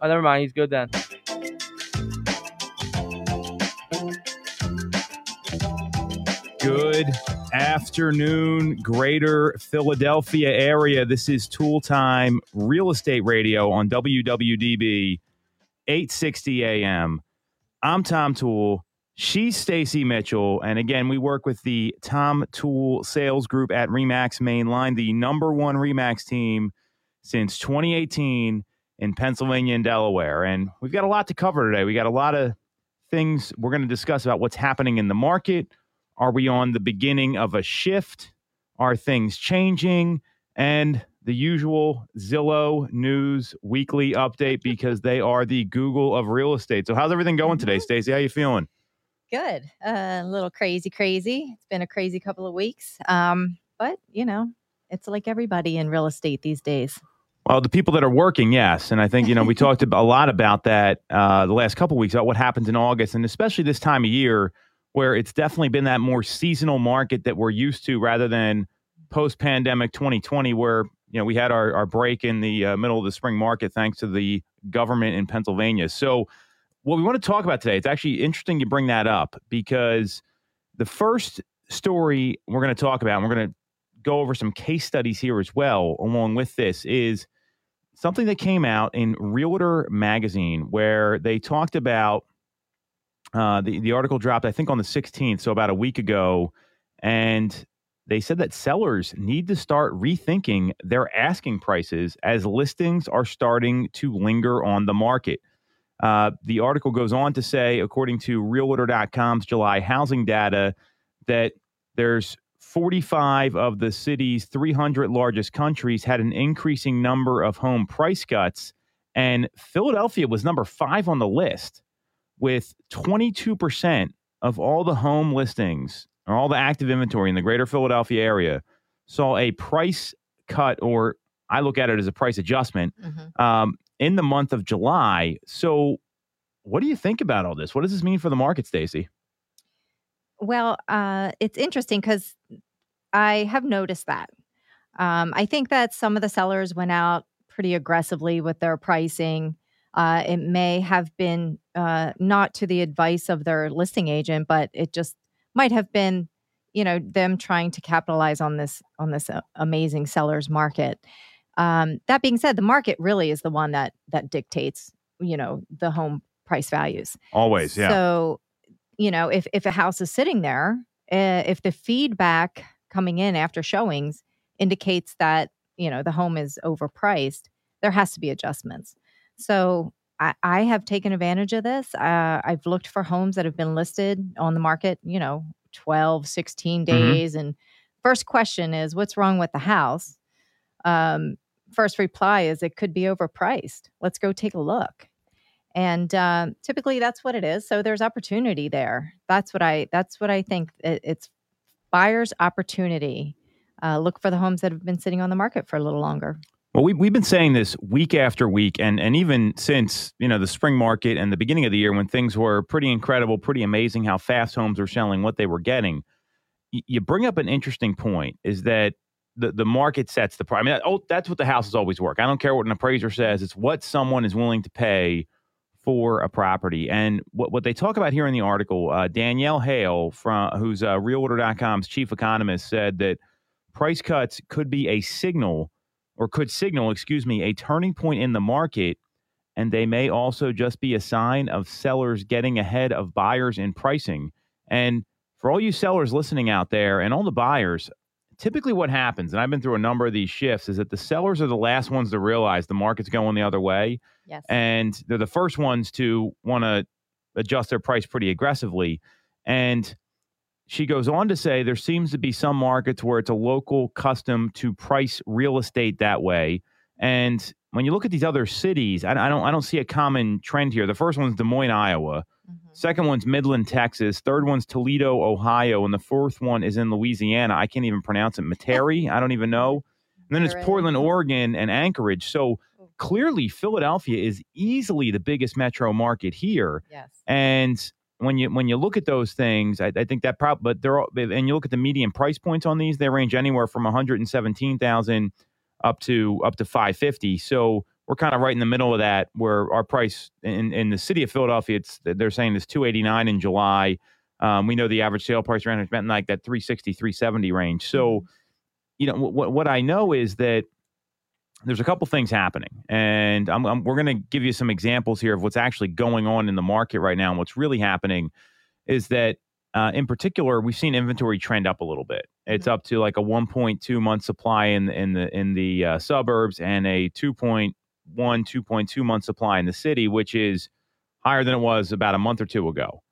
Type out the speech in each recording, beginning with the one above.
Oh, never mind. He's good then. Good afternoon, greater Philadelphia area. This is Tool Time Real Estate Radio on WWDB 860 AM. I'm Tom Toole. She's Stacy Mitchell. And again, we work with the Tom Toole sales group at Remax Mainline, the number one Remax team since 2018 in Pennsylvania and Delaware. And we've got a lot to cover today. We got a lot of things we're going to discuss about what's happening in the market. Are we on the beginning of a shift? Are things changing? And the usual Zillow News weekly update because they are the Google of real estate. So how's everything going today, Stacey? How you feeling? Good. Uh, a little crazy, crazy. It's been a crazy couple of weeks. Um, but you know, it's like everybody in real estate these days. Well, the people that are working, yes, and I think you know we talked a lot about that uh, the last couple of weeks about what happens in August, and especially this time of year where it's definitely been that more seasonal market that we're used to rather than post pandemic 2020, where you know we had our, our break in the uh, middle of the spring market thanks to the government in Pennsylvania. So, what we want to talk about today, it's actually interesting you bring that up because the first story we're going to talk about, and we're going to go over some case studies here as well, along with this, is something that came out in Realtor magazine where they talked about uh, the the article dropped, I think, on the 16th, so about a week ago, and they said that sellers need to start rethinking their asking prices as listings are starting to linger on the market. Uh, the article goes on to say, according to Realtor.com's July housing data, that there's 45 of the city's 300 largest countries had an increasing number of home price cuts, and Philadelphia was number five on the list with 22% of all the home listings or all the active inventory in the greater Philadelphia area saw a price cut, or I look at it as a price adjustment mm-hmm. um, in the month of July. So, what do you think about all this? What does this mean for the market, Stacy? Well, uh, it's interesting because I have noticed that. Um, I think that some of the sellers went out pretty aggressively with their pricing. Uh, it may have been uh, not to the advice of their listing agent, but it just might have been, you know, them trying to capitalize on this on this uh, amazing sellers market. Um, that being said, the market really is the one that that dictates, you know, the home price values. Always, yeah. So, you know, if if a house is sitting there, uh, if the feedback coming in after showings indicates that you know the home is overpriced, there has to be adjustments. So I, I have taken advantage of this. Uh, I've looked for homes that have been listed on the market, you know, 12, 16 mm-hmm. days. Mm-hmm. And first question is, what's wrong with the house? Um, first reply is, it could be overpriced. Let's go take a look. And uh, typically, that's what it is. So there's opportunity there. That's what I. That's what I think. It, it's buyers' opportunity. Uh, look for the homes that have been sitting on the market for a little longer. Well, we, we've been saying this week after week, and, and even since you know the spring market and the beginning of the year when things were pretty incredible, pretty amazing how fast homes were selling, what they were getting. You bring up an interesting point: is that the, the market sets the price. I mean, that, oh, that's what the houses always work. I don't care what an appraiser says; it's what someone is willing to pay for a property. And what, what they talk about here in the article, uh, Danielle Hale, from who's uh, Realtor.com's chief economist, said that price cuts could be a signal or could signal, excuse me, a turning point in the market. And they may also just be a sign of sellers getting ahead of buyers in pricing. And for all you sellers listening out there and all the buyers, typically what happens, and I've been through a number of these shifts, is that the sellers are the last ones to realize the market's going the other way. Yes. And they're the first ones to want to adjust their price pretty aggressively. And she goes on to say there seems to be some markets where it's a local custom to price real estate that way. And when you look at these other cities, I, I don't I don't see a common trend here. The first one's Des Moines, Iowa. Mm-hmm. Second one's Midland, Texas. Third one's Toledo, Ohio, and the fourth one is in Louisiana. I can't even pronounce it. Metairie, I don't even know. And then it's Portland, Oregon, and Anchorage. So clearly, Philadelphia is easily the biggest metro market here. Yes. And when you when you look at those things, I, I think that probably, but they're all, and you look at the median price points on these, they range anywhere from one hundred and seventeen thousand up to up to five fifty. So we're kind of right in the middle of that, where our price in in the city of Philadelphia, it's they're saying it's 289 in July. Um, we know the average sale price around has been like that 360, 370 range. So, you know, what what I know is that there's a couple things happening, and I'm, I'm, we're going to give you some examples here of what's actually going on in the market right now. And what's really happening is that, uh, in particular, we've seen inventory trend up a little bit. It's up to like a 1.2 month supply in in the in the uh, suburbs and a 2.1 2.2 month supply in the city, which is higher than it was about a month or two ago.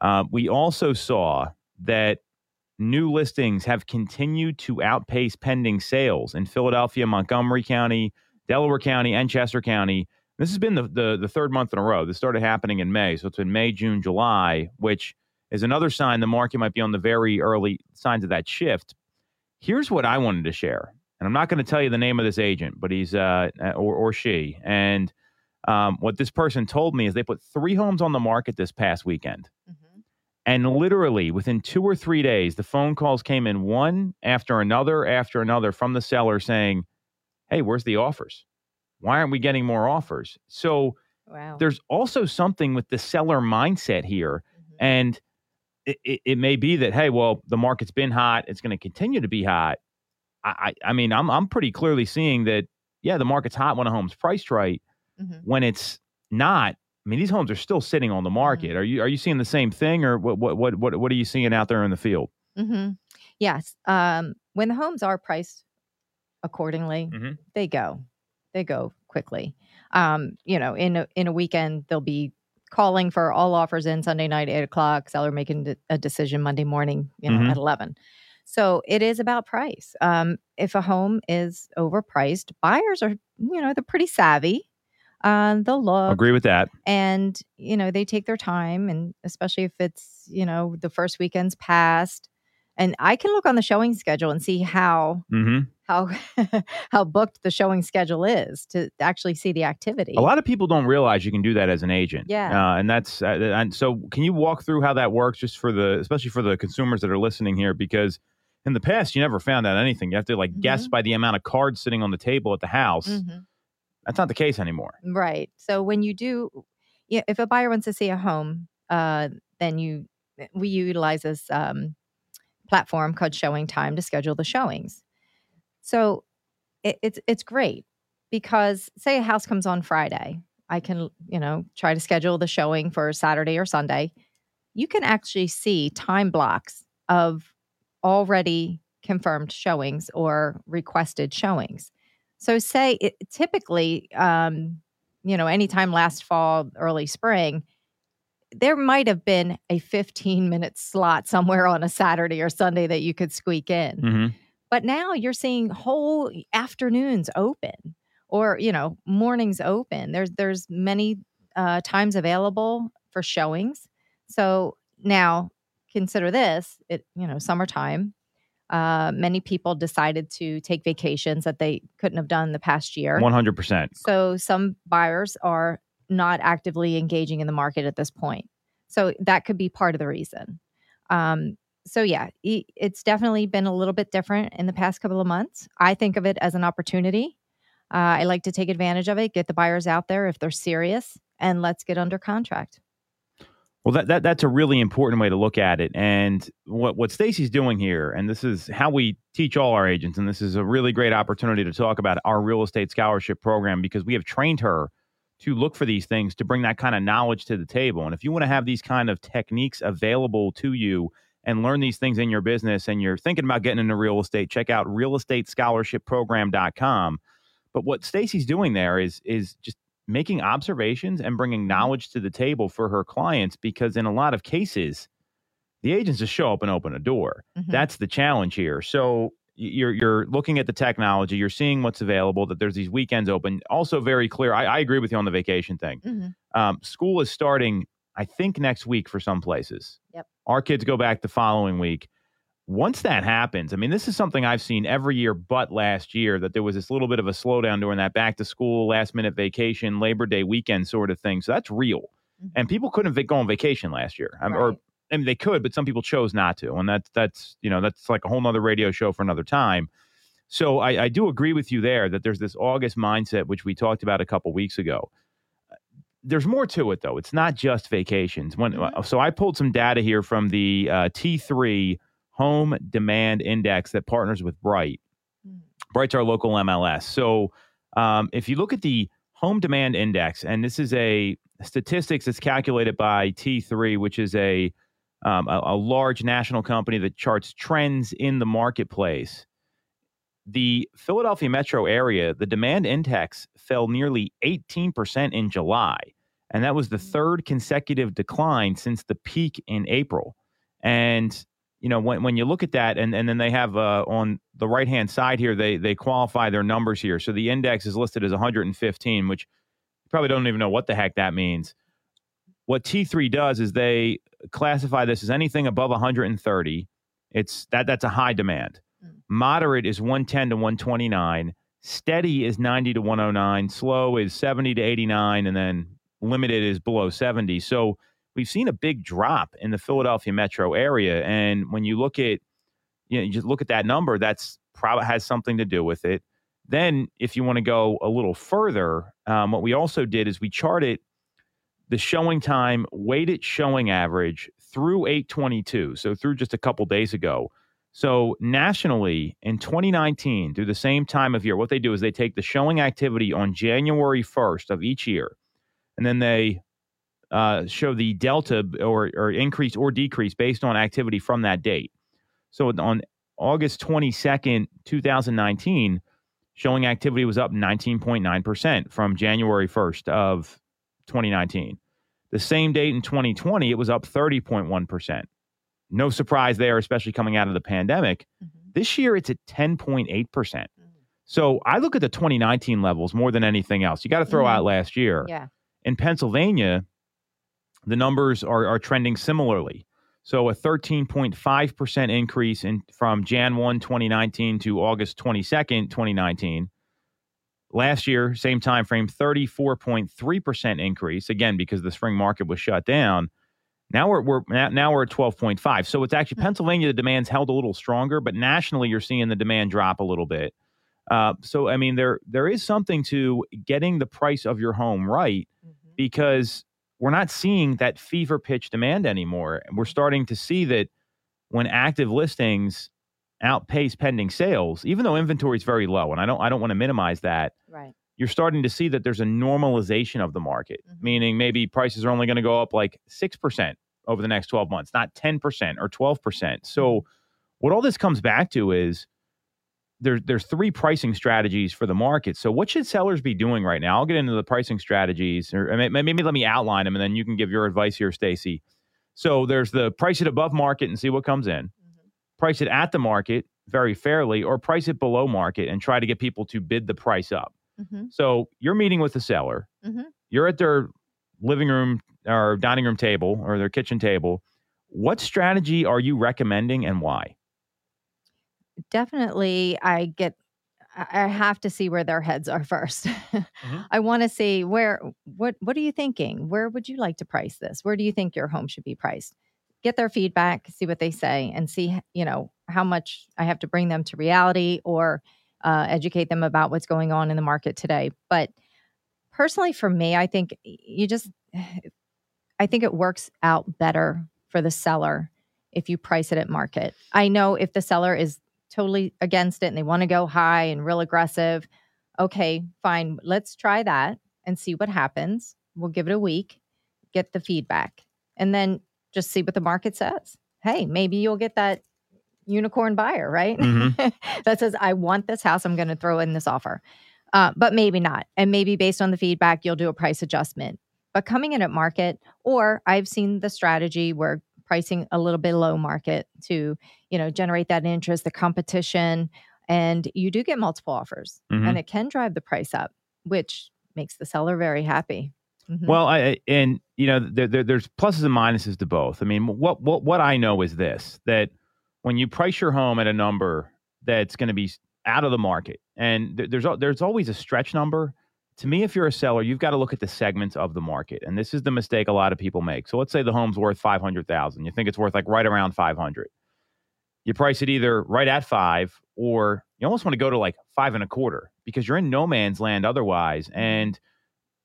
Uh, we also saw that new listings have continued to outpace pending sales in Philadelphia, Montgomery County, Delaware County, and Chester County. This has been the, the, the third month in a row. This started happening in May. So it's been May, June, July, which is another sign the market might be on the very early signs of that shift. Here's what I wanted to share. And I'm not going to tell you the name of this agent, but he's uh, or, or she. And um, what this person told me is they put three homes on the market this past weekend. Mm-hmm. And literally within two or three days, the phone calls came in one after another after another from the seller saying, Hey, where's the offers? Why aren't we getting more offers? So wow. there's also something with the seller mindset here. Mm-hmm. And it, it, it, may be that, hey, well, the market's been hot. It's going to continue to be hot. I, I, mean, I'm, I'm pretty clearly seeing that, yeah, the market's hot when a home's priced right. Mm-hmm. When it's not, I mean, these homes are still sitting on the market. Mm-hmm. Are you are you seeing the same thing, or what what what what, what are you seeing out there in the field? Mm-hmm. Yes, um, when the homes are priced accordingly, mm-hmm. they go, they go quickly. Um, you know, in a, in a weekend, they'll be calling for all offers in Sunday night, eight o'clock. Seller making a decision Monday morning, you know, mm-hmm. at eleven. So it is about price. Um, if a home is overpriced, buyers are, you know, they're pretty savvy uh, they'll look. Agree with that. And, you know, they take their time. And especially if it's, you know, the first weekend's past. And I can look on the showing schedule and see how mm-hmm. how how booked the showing schedule is to actually see the activity. A lot of people don't realize you can do that as an agent. Yeah, uh, and that's uh, and so can you walk through how that works, just for the especially for the consumers that are listening here, because in the past you never found out anything. You have to like mm-hmm. guess by the amount of cards sitting on the table at the house. Mm-hmm. That's not the case anymore. Right. So when you do, yeah, if a buyer wants to see a home, uh, then you eh, we utilize this um, platform called Showing Time to schedule the showings. So it, it's it's great because say a house comes on Friday, I can you know try to schedule the showing for Saturday or Sunday. You can actually see time blocks of already confirmed showings or requested showings. So, say it, typically, um, you know, anytime last fall, early spring, there might have been a 15 minute slot somewhere on a Saturday or Sunday that you could squeak in. Mm-hmm. But now you're seeing whole afternoons open or, you know, mornings open. There's there's many uh, times available for showings. So now consider this, it, you know, summertime, uh, many people decided to take vacations that they couldn't have done the past year. 100%. So some buyers are not actively engaging in the market at this point. So that could be part of the reason. Um, so yeah, it's definitely been a little bit different in the past couple of months. I think of it as an opportunity. Uh, I like to take advantage of it, get the buyers out there if they're serious, and let's get under contract. Well, that, that that's a really important way to look at it. And what what Stacy's doing here, and this is how we teach all our agents, and this is a really great opportunity to talk about our real estate scholarship program because we have trained her to look for these things to bring that kind of knowledge to the table. And if you want to have these kind of techniques available to you and learn these things in your business and you're thinking about getting into real estate, check out realestatescholarshipprogram.com. But what Stacy's doing there is is just making observations and bringing mm-hmm. knowledge to the table for her clients because in a lot of cases the agents just show up and open a door. Mm-hmm. that's the challenge here. So you're you're looking at the technology you're seeing what's available that there's these weekends open. Also very clear i, I agree with you on the vacation thing. Mm-hmm. um, school is starting i think next week for some places. Yep. Our kids go back the following week once that happens, I mean, this is something I've seen every year but last year that there was this little bit of a slowdown during that back to school, last minute vacation, Labor Day weekend sort of thing. So that's real. Mm-hmm. And people couldn't go on vacation last year. Right. Or, I mean, they could, but some people chose not to. And that's, that's, you know, that's like a whole nother radio show for another time. So I, I do agree with you there that there's this August mindset, which we talked about a couple weeks ago. There's more to it, though. It's not just vacations. When, Mhm. So I pulled some data here from the uh, T3 Home Demand Index that partners with Bright. Mm. Bright's our local MLS. So um, if you look at the Home Demand Index, and this is a statistics that's calculated by T3, which is a um, a, a large national company that charts trends in the marketplace. The Philadelphia metro area, the demand index fell nearly 18% in July. And that was the third consecutive decline since the peak in April. And, you know, when, when you look at that, and, and then they have uh, on the right hand side here, they, they qualify their numbers here. So the index is listed as 115, which you probably don't even know what the heck that means. What T3 does is they classify this as anything above 130. It's that that's a high demand. Mm. Moderate is 110 to 129. Steady is 90 to 109. Slow is 70 to 89, and then limited is below 70. So we've seen a big drop in the Philadelphia metro area. And when you look at you know, you just look at that number, that's probably has something to do with it. Then, if you want to go a little further, um, what we also did is we charted the showing time weighted showing average through 822 so through just a couple days ago so nationally in 2019 through the same time of year what they do is they take the showing activity on january 1st of each year and then they uh, show the delta or, or increase or decrease based on activity from that date so on august 22nd 2019 showing activity was up 19.9% from january 1st of 2019 the same date in 2020, it was up 30.1%. No surprise there, especially coming out of the pandemic. Mhm. This year, it's at 10.8%. Mhm. So I look at the 2019 levels more than anything else. You got to throw Mhm. out last year. Yeah. In Pennsylvania, the numbers are, are trending similarly. So a 13.5% increase in from Jan 1, 2019 to August 22nd, 2019. Last year, same time frame, 34.3% increase, again, because the spring market was shut down. Now we're, we're now, we're at 12.5. So it's actually Mhm. Pennsylvania, the demand's held a little stronger, but nationally you're seeing the demand drop a little bit. Uh, so I mean, there there is something to getting the price of your home right Mhm. because we're not seeing that fever pitch demand anymore. We're starting to see that when active listings outpace pending sales, even though inventory is very low, and I don't I don't want to minimize that, Right. you're starting to see that there's a normalization of the market, Mhm. meaning maybe prices are only going to go up like 6% over the next 12 months, not 10% or 12%. So what all this comes back to is there, there's three pricing strategies for the market. So what should sellers be doing right now? I'll get into the pricing strategies, or maybe let me outline them, and then you can give your advice here, Stacy. So there's the price it above market and see what comes in Mhm. price it at the market very fairly or price it below market and try to get people to bid the price up. Mhm. So you're meeting with the seller. Mhm. You're at their living room or dining room table or their kitchen table. What strategy are you recommending and why? Definitely, I get. I have to see where their heads are 1st I want to see where. What What are you thinking? Where would you like to price this? Where do you think your home should be priced? Get their feedback, see what they say, and see you know how much I have to bring them to reality or uh, educate them about what's going on in the market today. But personally, for me, I think you just. I think it works out better for the seller if you price it at market. I know if the seller is totally against it and they want to go high and real aggressive, okay, fine. Let's try that and see what happens. We'll give it a week, get the feedback, and then just see what the market says. Hey, maybe you'll get that unicorn buyer, right? Mhm. that says, I want this house. I'm going to throw in this offer. Uh, but maybe not. And maybe based on the feedback, you'll do a price adjustment. But coming in at market, or I've seen the strategy where pricing a little bit low market to, you know, generate that interest, the competition, and you do get multiple offers, Mhm. and it can drive the price up, which makes the seller very happy. Mhm. Well, I, I- and you know, there, there, there's pluses and minuses to both. I mean, what what what I know is this: that when you price your home at a number that's going to be out of the market, and there- there's there's always a stretch number. To me, if you're a seller, you've got to look at the segments of the market, and this is the mistake a lot of people make. So let's say the home's worth five hundred thousand. You think it's worth like right around five hundred. You price it either right at five, or you almost want to go to like five and a quarter because you're in no man's land otherwise. Mm-hmm. And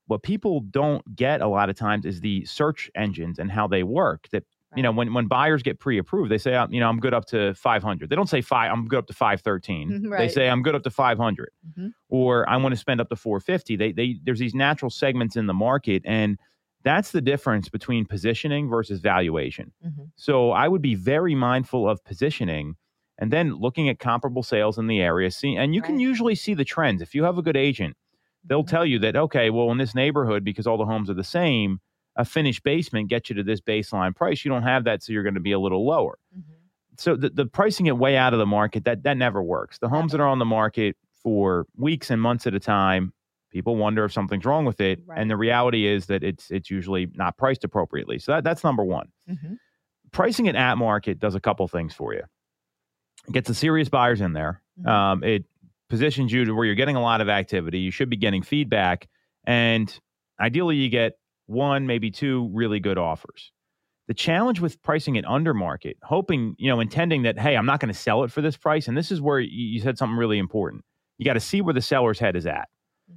what people don't get a lot of times is the search engines and how they work. That you know, when when buyers get pre-approved, they say, you know, I'm good up to 500. They don't say five. I'm good up to 513. Right. They say I'm good up to 500, Mhm. or I want to spend up to 450. They they there's these natural segments in the market, and that's the difference between positioning versus valuation. Mhm. So I would be very mindful of positioning and then looking at comparable sales in the area. See, and you can usually see the trends. If you have a good agent, they'll Mhm. tell you that, okay, well, in this neighborhood, because all the homes are the same, a finished basement gets you to this baseline price. You don't have that, so you're going to be a little lower. Mhm. So the, the pricing it way out of the market, that that never works. The homes that are on the market for weeks and months at a time, people wonder if something's wrong with it. Right. And the reality is that it's it's usually not priced appropriately. So that, that's number one Mhm. pricing it at market does a couple things for you. It gets the serious buyers in there. Mhm. Um, it positions you to where you're getting a lot of activity. You should be getting feedback, and ideally, you get one, maybe two really good offers. The challenge with pricing it under market, hoping, you know, intending that, hey, I'm not going to sell it for this price. And this is where you said something really important. You got to see where the seller's head is at. Mhm.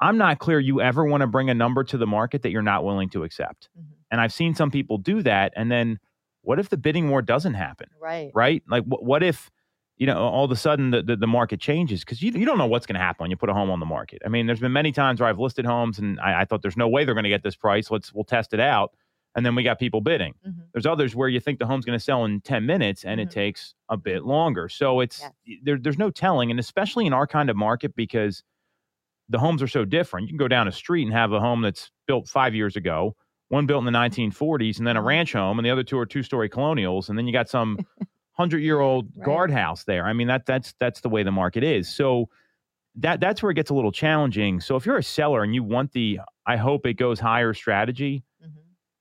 I'm not clear you ever want to bring a number to the market that you're not willing to accept. Mhm. And I've seen some people do that. And then what if the bidding war doesn't happen? Right. right? Like, wh- what if, you know, all of a sudden the, the, the market changes? Because you, you don't know what's going to happen when you put a home on the market. I mean, there's been many times where I've listed homes and I, I thought there's no way they're going to get this price. Let's, we'll test it out. And then we got people bidding. Mhm. There's others where you think the home's going to sell in 10 minutes and it Mhm. takes a bit longer. So it's, Yes. there, there's no telling. And especially in our kind of market, because the homes are so different. You can go down a street and have a home that's built five years ago, one built in the 1940s, and then a Mhm. ranch home, and the other two are two story colonials. And then you got some hundred year old Right. guardhouse there. I mean, that that's that's the way the market is. So that that's where it gets a little challenging. So if you're a seller and you want the I hope it goes higher strategy, Mhm.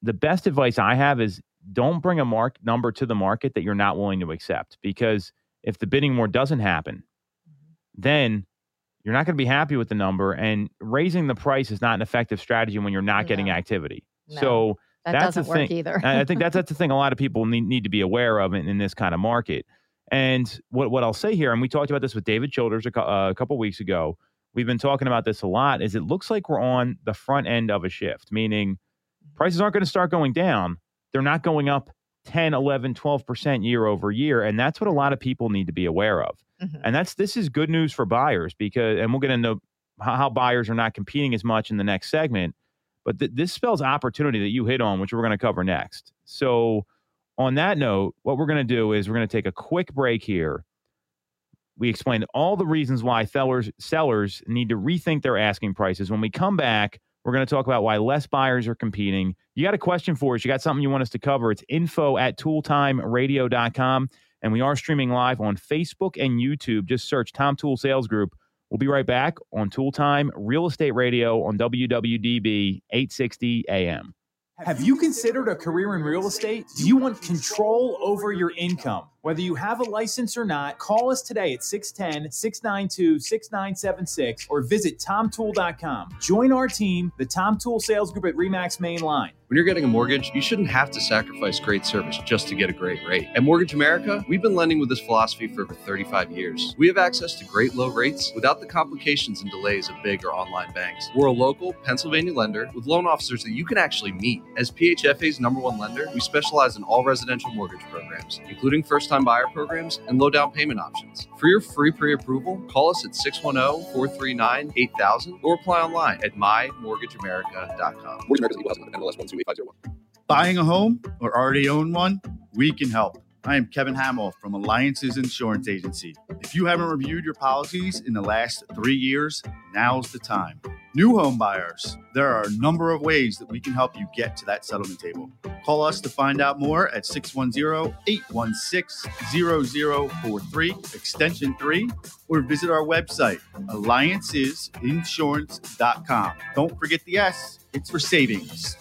the best advice I have is don't bring a mark number to the market that you're not willing to accept because if the bidding war doesn't happen, Mhm. then you're not going to be happy with the number and raising the price is not an effective strategy when you're not getting activity. No. So That That's doesn't work thing. either. I think that's that's the thing a lot of people need, need to be aware of in, in this kind of market. And what what I'll say here, and we talked about this with David Childers a, uh, a couple weeks ago. We've been talking about this a lot. Is it looks like we're on the front end of a shift, meaning prices aren't going to start going down. They're not going up 10, 11, 12% year over year. And that's what a lot of people need to be aware of. Mhm. And that's this is good news for buyers because, and we'll get into how buyers are not competing as much in the next segment. But th- this spells opportunity that you hit on, which we're going to cover next. So, on that note, what we're going to do is we're going to take a quick break here. We explained all the reasons why sellers sellers need to rethink their asking prices. When we come back, we're going to talk about why less buyers are competing. You got a question for us? You got something you want us to cover? It's info at tooltimeradio.com. And we are streaming live on Facebook and YouTube. Just search Tom Toole Sales Group. We'll be right back on Tool Time Real Estate Radio on WWDB 860 AM. Have you considered a career in real estate? Do you want control over your income? Whether you have a license or not, call us today at 610 692 6976 or visit tomtool.com. Join our team, the Tom Toole Sales Group at REMAX Main Line. When you're getting a mortgage, you shouldn't have to sacrifice great service just to get a great rate. At Mortgage America, we've been lending with this philosophy for over 35 years. We have access to great low rates without the complications and delays of big or online banks. We're a local Pennsylvania lender with loan officers that you can actually meet. As PHFA's number one lender, we specialize in all residential mortgage programs, including first time buyer programs and low down payment options. For your free pre approval, call us at 610 439 8000 or apply online at mymortgageamerica.com. Mortgage America's equal housing lender, MLS 128501. Buying a home or already own one? We can help. I am Kevin Hamill from Alliances Insurance Agency. If you haven't reviewed your policies in the last three years, now's the time. New home buyers, there are a number of ways that we can help you get to that settlement table. Call us to find out more at 610 816 0043, extension 3, or visit our website, alliancesinsurance.com. Don't forget the S, it's for savings.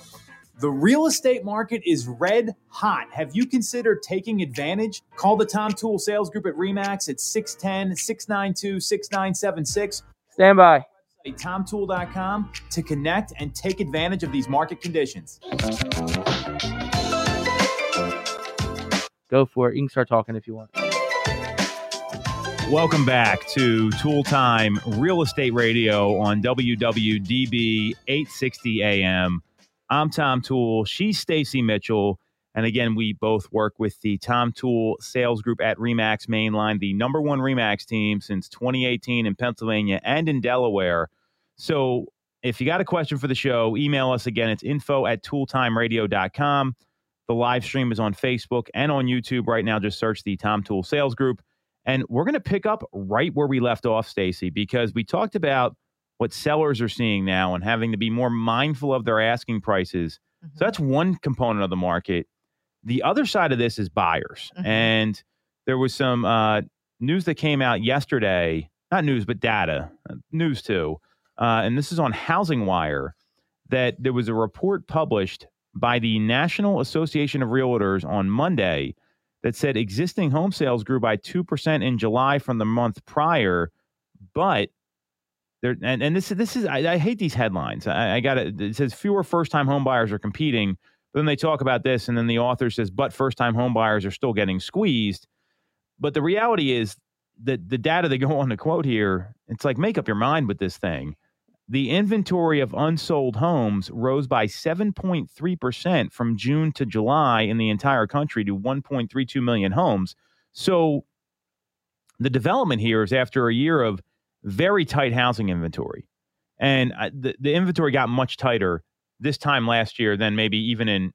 The real estate market is red hot. Have you considered taking advantage? Call the Tom Toole Sales Group at REMAX at 610 692 6976. Stand by. TomTool.com to connect and take advantage of these market conditions. Go for it. You can start talking if you want. Welcome back to Tool Time Real Estate Radio on WWDB 860 AM. I'm Tom Toole. She's Stacy Mitchell. And again, we both work with the Tom Toole sales group at Remax Mainline, the number one Remax team since 2018 in Pennsylvania and in Delaware. So if you got a question for the show, email us again. It's info at tooltimeradio.com. The live stream is on Facebook and on YouTube right now. Just search the Tom Toole sales group. And we're going to pick up right where we left off, Stacy, because we talked about what sellers are seeing now and having to be more mindful of their asking prices. Mm-hmm. So that's one component of the market. The other side of this is buyers. Mm-hmm. And there was some uh, news that came out yesterday, not news, but data, uh, news too. Uh, and this is on Housing Wire that there was a report published by the National Association of Realtors on Monday that said existing home sales grew by 2% in July from the month prior, but there and, and this this is I, I hate these headlines. I, I got it. It says fewer first time home buyers are competing. But then they talk about this, and then the author says, but first time home buyers are still getting squeezed. But the reality is that the data they go on to quote here, it's like make up your mind with this thing. The inventory of unsold homes rose by 7.3% from June to July in the entire country to 1.32 million homes. So the development here is after a year of very tight housing inventory. And uh, the, the inventory got much tighter this time last year than maybe even in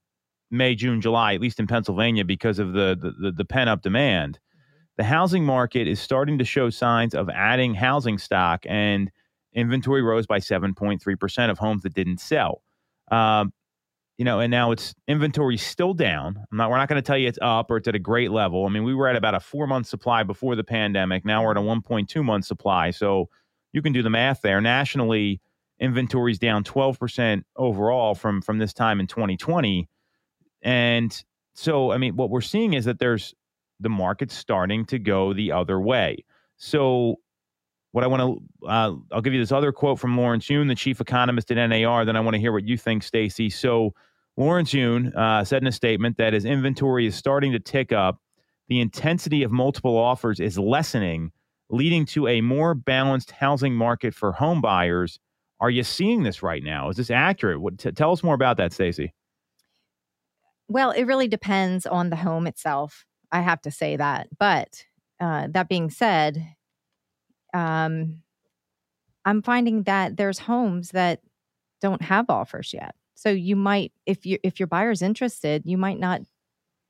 May, June, July, at least in Pennsylvania, because of the, the, the pent up demand. The housing market is starting to show signs of adding housing stock. And inventory rose by 7.3% of homes that didn't sell. Um, you know, and now it's inventory still down. I'm not, we're not going to tell you it's up or it's at a great level. I mean, we were at about a four month supply before the pandemic. Now we're at a 1.2 month supply. So you can do the math there. Nationally, inventory is down 12% overall from from this time in 2020. And so, I mean, what we're seeing is that there's the market starting to go the other way. So what I want to, uh, I'll give you this other quote from Lawrence Yun, the chief economist at NAR. Then I want to hear what you think, Stacy. So Lawrence Yun uh, said in a statement that as inventory is starting to tick up, the intensity of multiple offers is lessening, leading to a more balanced housing market for home buyers. Are you seeing this right now? Is this accurate? What, t- tell us more about that, Stacy. Well, it really depends on the home itself. I have to say that. But uh, that being said, um, I'm finding that there's homes that don't have offers yet. So you might, if you if your buyer's interested, you might not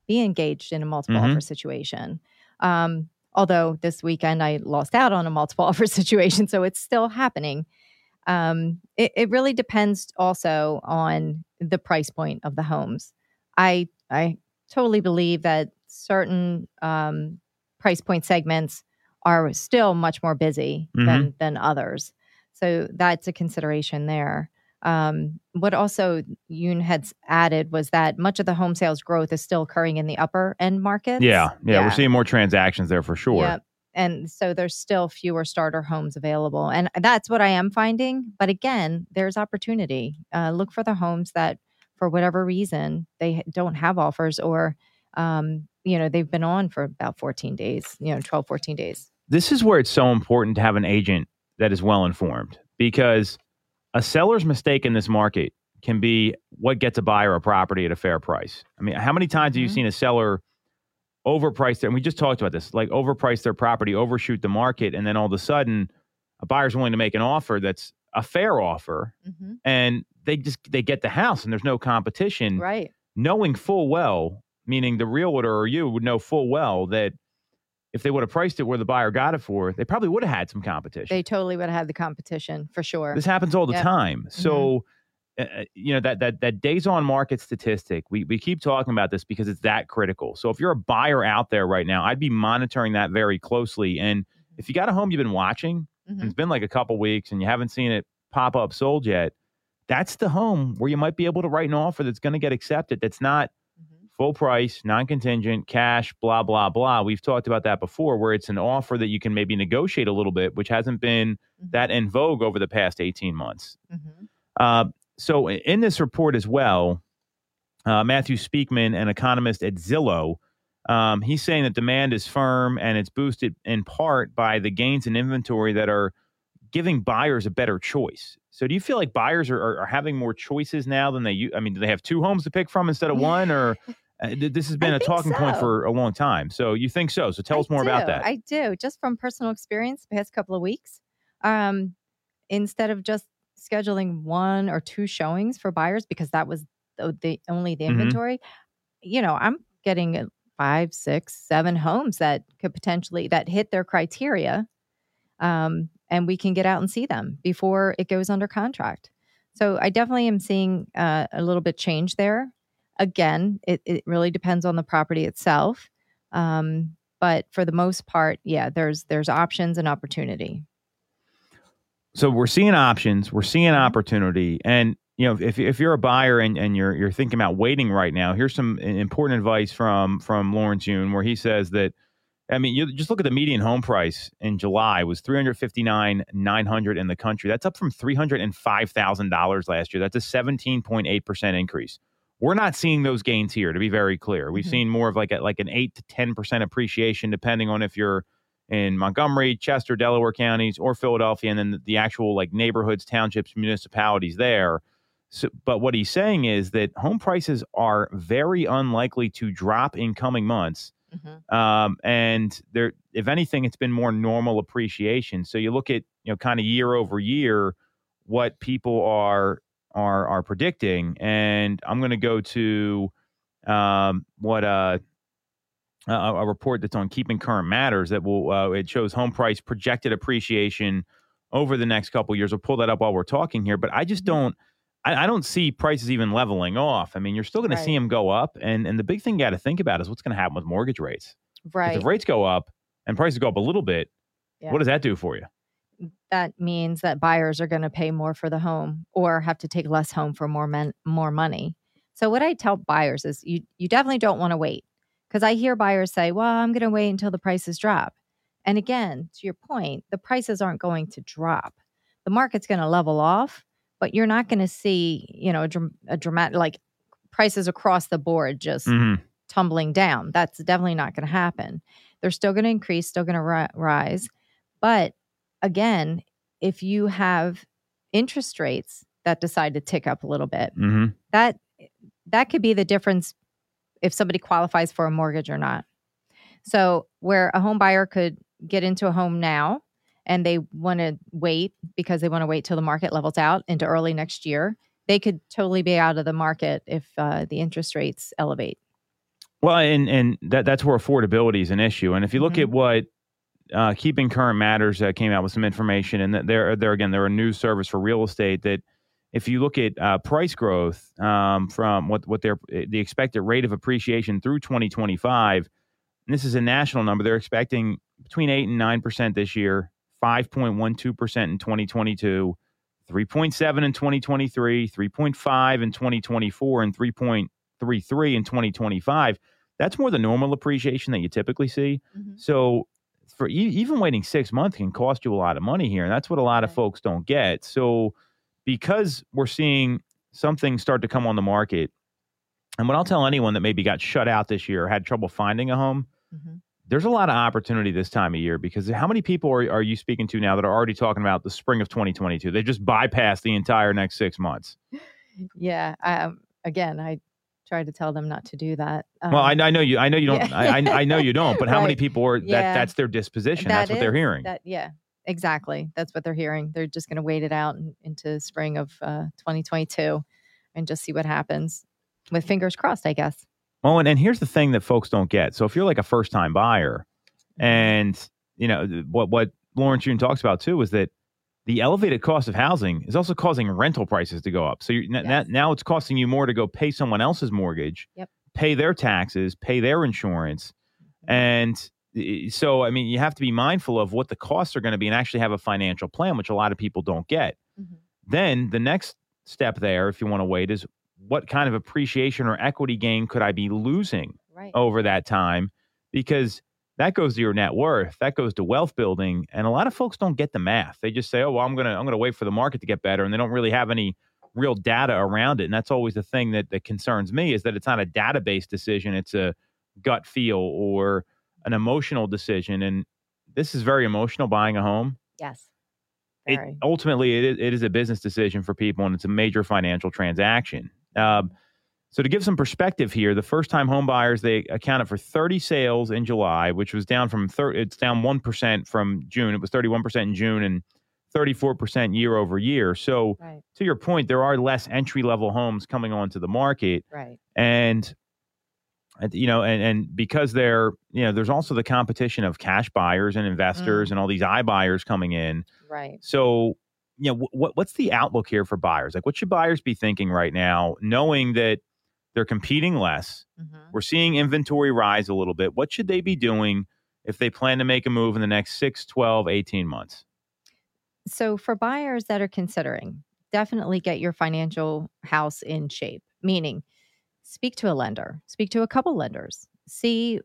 be engaged in a multiple mm-hmm. offer situation. Um, although this weekend I lost out on a multiple offer situation, so it's still happening. Um, it, it really depends also on the price point of the homes. I I totally believe that certain um, price point segments are still much more busy mm-hmm. than than others. So that's a consideration there. Um, what also Yun had added was that much of the home sales growth is still occurring in the upper end markets. Yeah, yeah, yeah. we're seeing more transactions there for sure. Yep. And so there's still fewer starter homes available. And that's what I am finding. But again, there's opportunity. Uh, look for the homes that, for whatever reason, they don't have offers or, um, you know, they've been on for about 14 days, you know, 12, 14 days this is where it's so important to have an agent that is well informed because a seller's mistake in this market can be what gets a buyer a property at a fair price. I mean, how many times have you mm-hmm. seen a seller overprice their, and we just talked about this, like overprice their property, overshoot the market, and then all of a sudden a buyer's willing to make an offer that's a fair offer mm-hmm. and they just they get the house and there's no competition. Right. Knowing full well, meaning the realtor or you would know full well that if they would have priced it where the buyer got it for, they probably would have had some competition. They totally would have had the competition for sure. This happens all the yep. time. So, mm-hmm. uh, you know that that that days on market statistic, we we keep talking about this because it's that critical. So, if you're a buyer out there right now, I'd be monitoring that very closely. And mm-hmm. if you got a home you've been watching, mm-hmm. it's been like a couple weeks, and you haven't seen it pop up sold yet, that's the home where you might be able to write an offer that's going to get accepted. That's not full price, non contingent, cash, blah, blah, blah. We've talked about that before, where it's an offer that you can maybe negotiate a little bit, which hasn't been mm-hmm. that in vogue over the past 18 months. Mm-hmm. Uh, so, in this report as well, uh, Matthew Speakman, an economist at Zillow, Um, he's saying that demand is firm and it's boosted in part by the gains in inventory that are giving buyers a better choice. So, do you feel like buyers are, are, are having more choices now than they? I mean, do they have two homes to pick from instead of one, or uh, th- this has been I a talking point for a long time? So, you think so? So, tell I us more about that. I do. Just from personal experience, the past couple of weeks, um, instead of just scheduling one or two showings for buyers because that was the, the only the Mhm. inventory, you know, I'm getting uh, five, six, seven homes that could potentially that hit their criteria, um, and we can get out and see them before it goes under contract. So I definitely am seeing uh, a little bit change there. Again, it, it really depends on the property itself. Um, but for the most part, yeah, there's there's options and opportunity. so we're seeing options, we're seeing Mhm. opportunity, and you know if if you're a buyer and, and you're you're thinking about waiting right now, here's some important advice from from Lawrence Yun, where he says that. I mean, you just look at the median home price in July was three hundred fifty nine nine hundred in the country. That's up from three hundred and five thousand dollars last year. That's a seventeen point eight percent increase. We're not seeing those gains here, to be very clear. We've Mhm. seen more of like a, like an eight to ten percent appreciation, depending on if you're in Montgomery, Chester, Delaware counties, or Philadelphia, and then the, actual like neighborhoods, townships, municipalities there. So, but what he's saying is that home prices are very unlikely to drop in coming months. Um, and there, if anything, it's been more normal appreciation. So you look at you know kind of year over year what people are are are predicting, and I'm going to go to um, what uh, a, a report that's on Keeping Current Matters that will uh, it shows home price projected appreciation over the next couple years. We'll pull that up while we're talking here, but I just Mhm. don't. I, I don't see prices even leveling off. I mean, you're still going to see them go up, and and the big thing you got to think about is what's going to happen with mortgage rates. Right. If rates go up and prices go up a little bit, Yeah. what does that do for you? That means that buyers are going to pay more for the home or have to take less home for more men, more money. So what I tell buyers is you you definitely don't want to wait because I hear buyers say, "Well, I'm going to wait until the prices drop." And again, to your point, the prices aren't going to drop. The market's going to level off, but you're not going to see, you know, a, dram- a dramatic like prices across the board just Mm-hmm. tumbling down. That's definitely not going to happen. They're still going to increase, still going to ri- rise. But again, if you have interest rates that decide to tick up a little bit, Mm-hmm. that that could be the difference if somebody qualifies for a mortgage or not. So, where a home buyer could get into a home now and they want to wait because they want to wait till the market levels out into early next year, they could totally be out of the market if uh, the interest rates elevate. Well, and and that that's where affordability is an issue. And if you look Mhm. at what uh, Keeping Current Matters uh, came out with some information, and that they're there again, they're a news service for real estate. That if you look at uh, price growth um, from what what their the expected rate of appreciation through 2025, and this is a national number, they're expecting between eight and nine percent this year, 5.12 percent in 2022. 3.7 in 2023, 3.5 in 2024, and 3.33 in 2025 that's more the normal appreciation that you typically see. So for e- even waiting six months can cost you a lot of money here, and that's what a lot of folks don't get. So because we're seeing something start to come on the market, and what I'll tell anyone that maybe got shut out this year or had trouble finding a home, Mhm. there's a lot of opportunity this time of year because how many people are, are you speaking to now that are already talking about the spring of 2022? They just bypassed the entire next six months. Yeah. Um, again, I try to tell them not to do that. well, I, Um, I know you. I know you don't. yeah. I, I know you don't. But how many people are that? Yeah. That's their disposition. that's that what they're hearing. That yeah, exactly. That's what they're hearing. They're just going to wait it out in, into spring of uh, 2022 and just see what happens. With fingers crossed, I guess. Well, and, and here's the thing that folks don't get. So if you're like a first time buyer, and you know what what Lawrence Yun talks about too is that the elevated cost of housing is also causing rental prices to go up. So Yes. n- now it's costing you more to go pay someone else's mortgage, Yep. pay their taxes, pay their insurance, Mm-hmm. and so I mean you have to be mindful of what the costs are going to be and actually have a financial plan, which a lot of people don't get. Mhm. Then the next step there, if you want to wait, is what kind of appreciation or equity gain could I be losing Right. over that time? Because that goes to your net worth, that goes to wealth building, and a lot of folks don't get the math. They just say, "Oh, well, I'm gonna I'm gonna wait for the market to get better," and they don't really have any real data around it. And that's always the thing that that concerns me is that it's not a database decision; it's a gut feel or an emotional decision. And this is very emotional buying a home. Yes. It, ultimately, it is, it is a business decision for people and it's a major financial transaction. Um, so to give some perspective here, the first time home buyers, they accounted for 30 sales in July, which was down from thir- it's down 1% from June. It was 31% in June and 34% year over year. So right. to your point, there are less entry level homes coming onto the market. Right. And you know, and, and because they're, you know, there's also the competition of cash buyers and investors mm. and all these iBuyers coming in. Right. So, you know, what what's the outlook here for buyers? Like, what should buyers be thinking right now, knowing that they're competing less? Mhm. We're seeing inventory rise a little bit. What should they be doing if they plan to make a move in the next 6, 12, 18 months? So, for buyers that are considering, definitely get your financial house in shape, meaning speak to a lender, speak to a couple lenders, see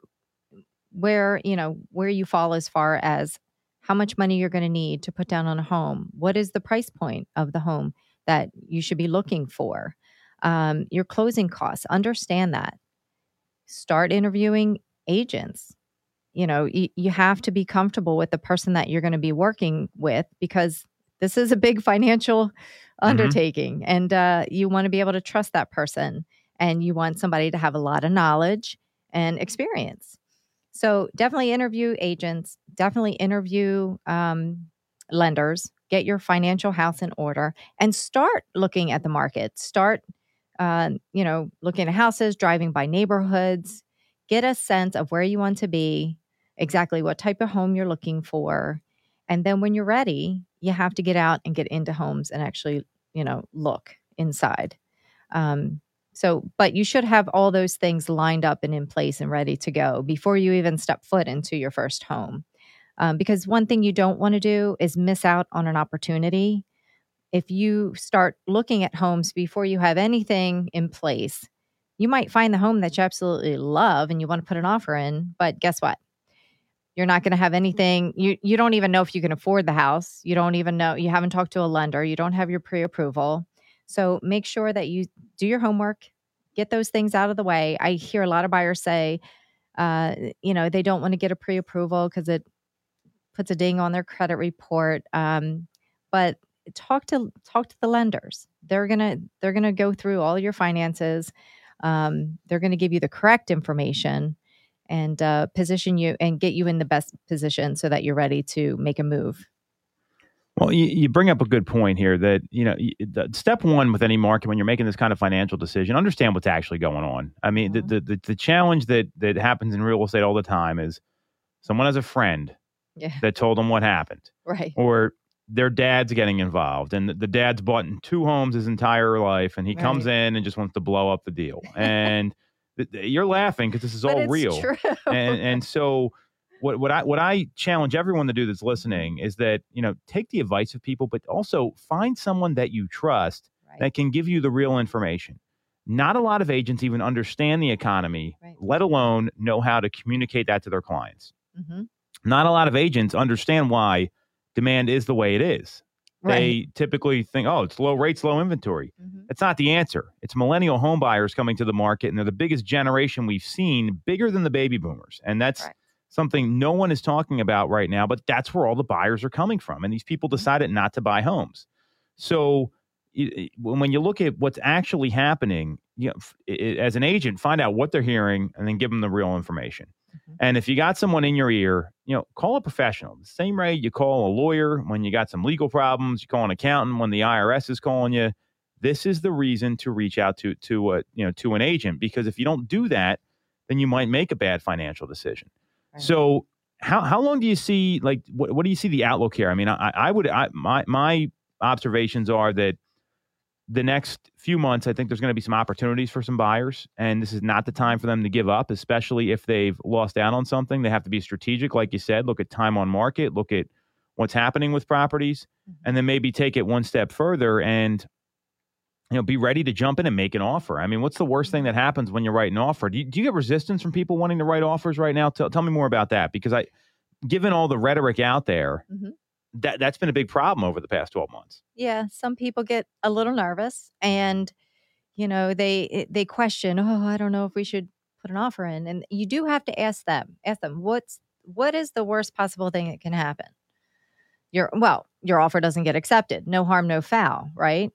where, you know, where you fall as far as how much money you're going to need to put down on a home. What is the price point of the home that you should be looking for? Um, your closing costs, understand that. Start interviewing agents. You know, you, you have to be comfortable with the person that you're going to be working with because this is a big financial undertaking and uh, you want to be able to trust that person and you want somebody to have a lot of knowledge and experience. So definitely interview agents, definitely interview um, lenders, get your financial house in order, and start looking at the market. Start, uh, you know, looking at houses, driving by neighborhoods, get a sense of where you want to be, exactly what type of home you're looking for, and then when you're ready, you have to get out and get into homes and actually, you know, look inside. Um, so, but you should have all those things lined up and in place and ready to go before you even step foot into your first home. Um, because one thing you don't want to do is miss out on an opportunity. If you start looking at homes before you have anything in place, you might find the home that you absolutely love and you want to put an offer in. But guess what? You're not going to have anything. You you don't even know if you can afford the house. You don't even know. You haven't talked to a lender. You don't have your pre-approval. So make sure that you do your homework, get those things out of the way. I hear a lot of buyers say, uh, you know, they don't want to get a pre-approval because it puts a ding on their credit report. Um, but talk to talk to the lenders. They're gonna they're gonna go through all your finances. Um, they're gonna give you the correct information and uh, position you and get you in the best position so that you're ready to make a move. Well, you, you bring up a good point here that, you know, step one with any market when you're making this kind of financial decision, understand what's actually going on. I mean, Mhm. the, the, the, the challenge that, that happens in real estate all the time is someone has a friend Yeah. that told them what happened, Right. or their dad's getting involved, and the, dad's bought in two homes his entire life, and he comes in and just wants to blow up the deal. And th- th- you're laughing because this is But all real True. and and so what what I what I challenge everyone to do that's listening is that you know take the advice of people, but also find someone that you trust right. that can give you the real information. Not a lot of agents even understand the economy, Right. let alone know how to communicate that to their clients. Mhm. Not a lot of agents understand why demand is the way it is. Right. They typically think, oh, it's low rates, low inventory. Mhm. That's not the answer. It's millennial homebuyers coming to the market, and they're the biggest generation we've seen, bigger than the baby boomers. And that's Correct. something no one is talking about right now, but that's where all the buyers are coming from. And these people Mm-hmm. decided not to buy homes. So when when you look at what's actually happening, you know, f- i- i- as an agent, find out what they're hearing and then give them the real information. Mhm. And if you got someone in your ear, you know, call a professional. The same way you call a lawyer when you got some legal problems, you call an accountant when the IRS is calling you. This is the reason to reach out to to a you know to an agent because if you don't do that, then you might make a bad financial decision. Right. So how how long do you see like what what do you see the outlook here? I mean, I I would I my my observations are that the next few months, I think there's going to be some opportunities for some buyers, and this is not the time for them to give up, especially if they've lost out on something. They have to be strategic, like you said. Look at time on market, look at what's happening with properties, Mhm. and then maybe take it one step further and you know be ready to jump in and make an offer. I mean, what's the worst thing that happens when you write an offer? Do you, do you get resistance from people wanting to write offers right now? Tell, tell me more about that because I, given all the rhetoric out there, Mhm. That that's been a big problem over the past twelve months. Yeah, some people get a little nervous and you know, they eh, they question, "Oh, I don't know if we should put an offer in and you do have to ask them ask them what's what is the worst possible thing that can happen? Your well your offer doesn't get accepted no harm no foul right?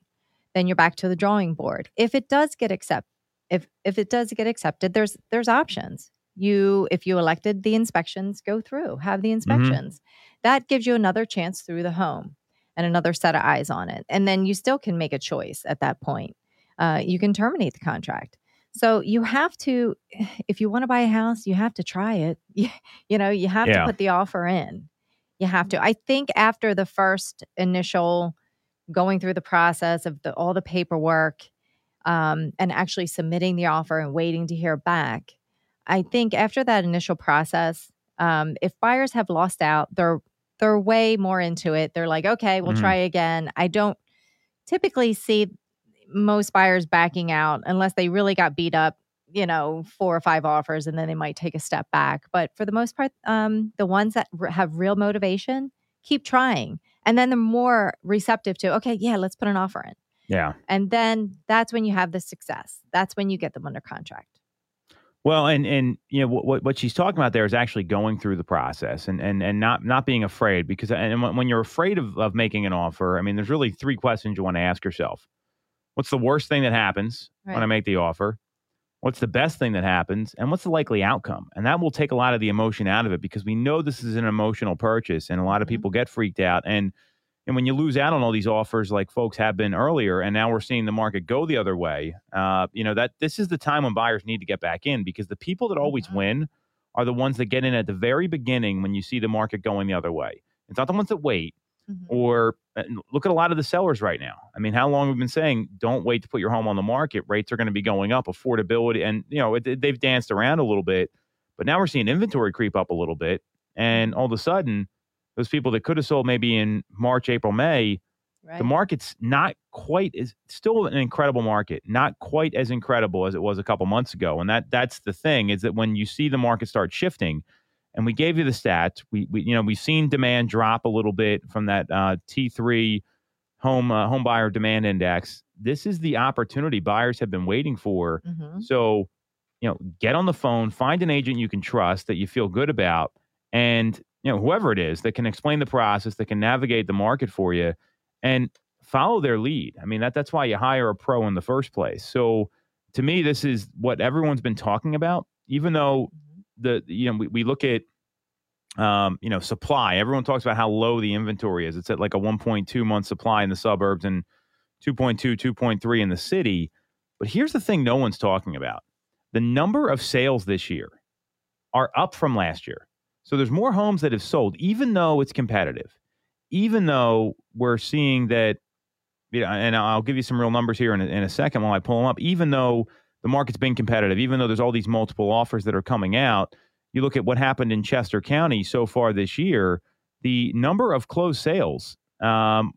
Then you're back to the drawing board. If it does get accepted if if it does get accepted there's there's options. You if you elected the inspections go through have the mm-hmm. inspections that gives you another chance through the home and another set of eyes on it and then you still can make a choice at that point. Uh, you can terminate the contract. So you have to if you want to buy a house you have to try it. You, you know you have Yeah. to put the offer in. You have to. I think after the first initial going through the process of the, all the paperwork um, and actually submitting the offer and waiting to hear back i think after that initial process um, if buyers have lost out they're they're way more into it. They're like okay we'll Mhm. try again. I don't typically see most buyers backing out unless they really got beat up you know four or five offers and then they might take a step back. But for the most part um, the ones that r- have real motivation keep trying. And then they're more receptive to okay yeah let's put an offer in. Yeah. and then that's when you have the success. That's when you get them under contract Well, and and you know what what she's talking about there is actually going through the process and and and not not being afraid because and when, you're afraid of of making an offer, I mean, there's really three questions you want to ask yourself. What's the worst thing that happens when I make the offer? What's the best thing that happens? And what's the likely outcome? And that will take a lot of the emotion out of it because we know this is an emotional purchase and a lot of Mhm. people get freaked out. And and when you lose out on all these offers like folks have been earlier, and now we're seeing the market go the other way, uh, you know, that this is the time when buyers need to get back in because the people that always Mhm. win are the ones that get in at the very beginning when you see the market going the other way. It's not the ones that wait Mhm. or uh, look at a lot of the sellers right now. I mean, how long have we've been saying don't wait to put your home on the market. Rates are going to be going up, affordability, and you know it, they've danced around a little bit, but now we're seeing inventory creep up a little bit, and all of a sudden, those people that could have sold maybe in March, April, May, right the market's not quite is still an incredible market, not quite as incredible as it was a couple months ago, and that that's the thing is that when you see the market start shifting. And we gave you the stats. We, we, you know, we've seen demand drop a little bit from that uh, T3 home uh, home buyer demand index. This is the opportunity buyers have been waiting for. Mhm. So, you know, get on the phone, find an agent you can trust that you feel good about, and you know whoever it is that can explain the process, that can navigate the market for you, and follow their lead. I mean that that's why you hire a pro in the first place. So, to me, this is what everyone's been talking about. Even though Mhm. the you know we, we look at um, you know supply. Everyone talks about how low the inventory is. It's at like a 1.2 month supply in the suburbs and 2.2, 2.3 in the city. But here's the thing: no one's talking about the number of sales this year are up from last year. So there's more homes that have sold, even though it's competitive. Even though we're seeing that, you know, and I'll give you some real numbers here in a, in a second while I pull them up. Even though the market's been competitive, even though there's all these multiple offers that are coming out, you look at what happened in Chester County so far this year, the number of closed sales um,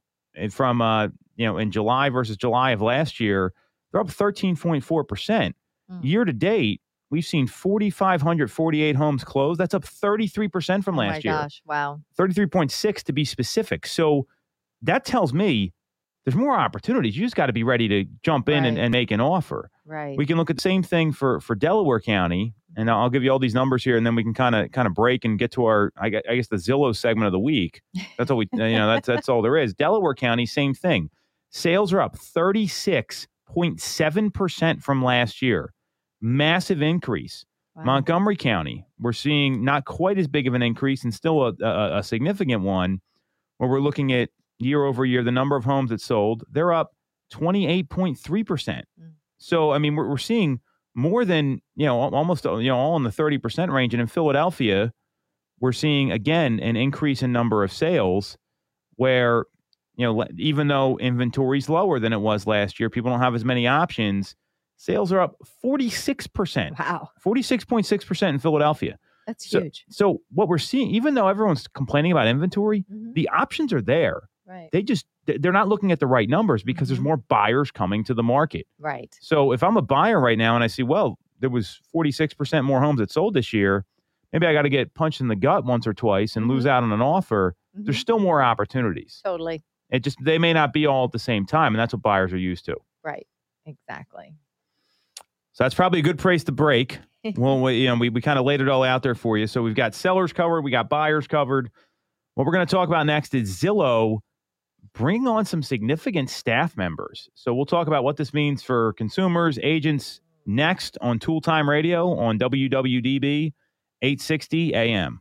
from uh, you know in July versus July of last year, they're up 13.4 percent. Mm. Year to date, we've seen 4,548 homes closed. That's up 33 percent from last year. oh my year. gosh wow 33.6 to be specific. So that tells me there's more opportunities. You just got to be ready to jump in and, Right. and make an offer. right We can look at the same thing for for Delaware County, and I'll give you all these numbers here, and then we can kind of kind of break and get to our I gue- I guess the Zillow segment of the week. That's all we uh, you know that's that's all there is. Delaware County, same thing. Sales are up thirty six point seven percent from last year, massive increase. Wow. Montgomery County, we're seeing not quite as big of an increase and still a, a, a significant one where we're looking at year over year, the number of homes that sold, they're up 28.3%. Mm. So, I mean, we're, we're seeing more than, you know, almost, you know, all in the 30% range. And in Philadelphia, we're seeing again an increase in number of sales where, you know, even though inventory's lower than it was last year, people don't have as many options. Sales are up 46%. wow 46.6% in Philadelphia. that's So- huge So what we're seeing, even though everyone's complaining about inventory, Mhm. the options are there. right They just they- they're not looking at the right numbers because there's Mhm. more buyers coming to the market. right So if I'm a buyer right now and I see, well, there was 46% more homes that sold this year, maybe I got to get punched in the gut once or twice and lose out on an offer. There's Mhm. still more opportunities. totally It just they may not be all at the same time, and that's what buyers are used to. right exactly So that's probably a good place to break. well, we, you know, we, we kind of laid it all out there for you. So we've got sellers covered, we got buyers covered. What we're going to talk about next is Zillow bring on some significant staff members. So we'll talk about what this means for consumers, agents next on Tool Time Radio on WWDB 860 AM.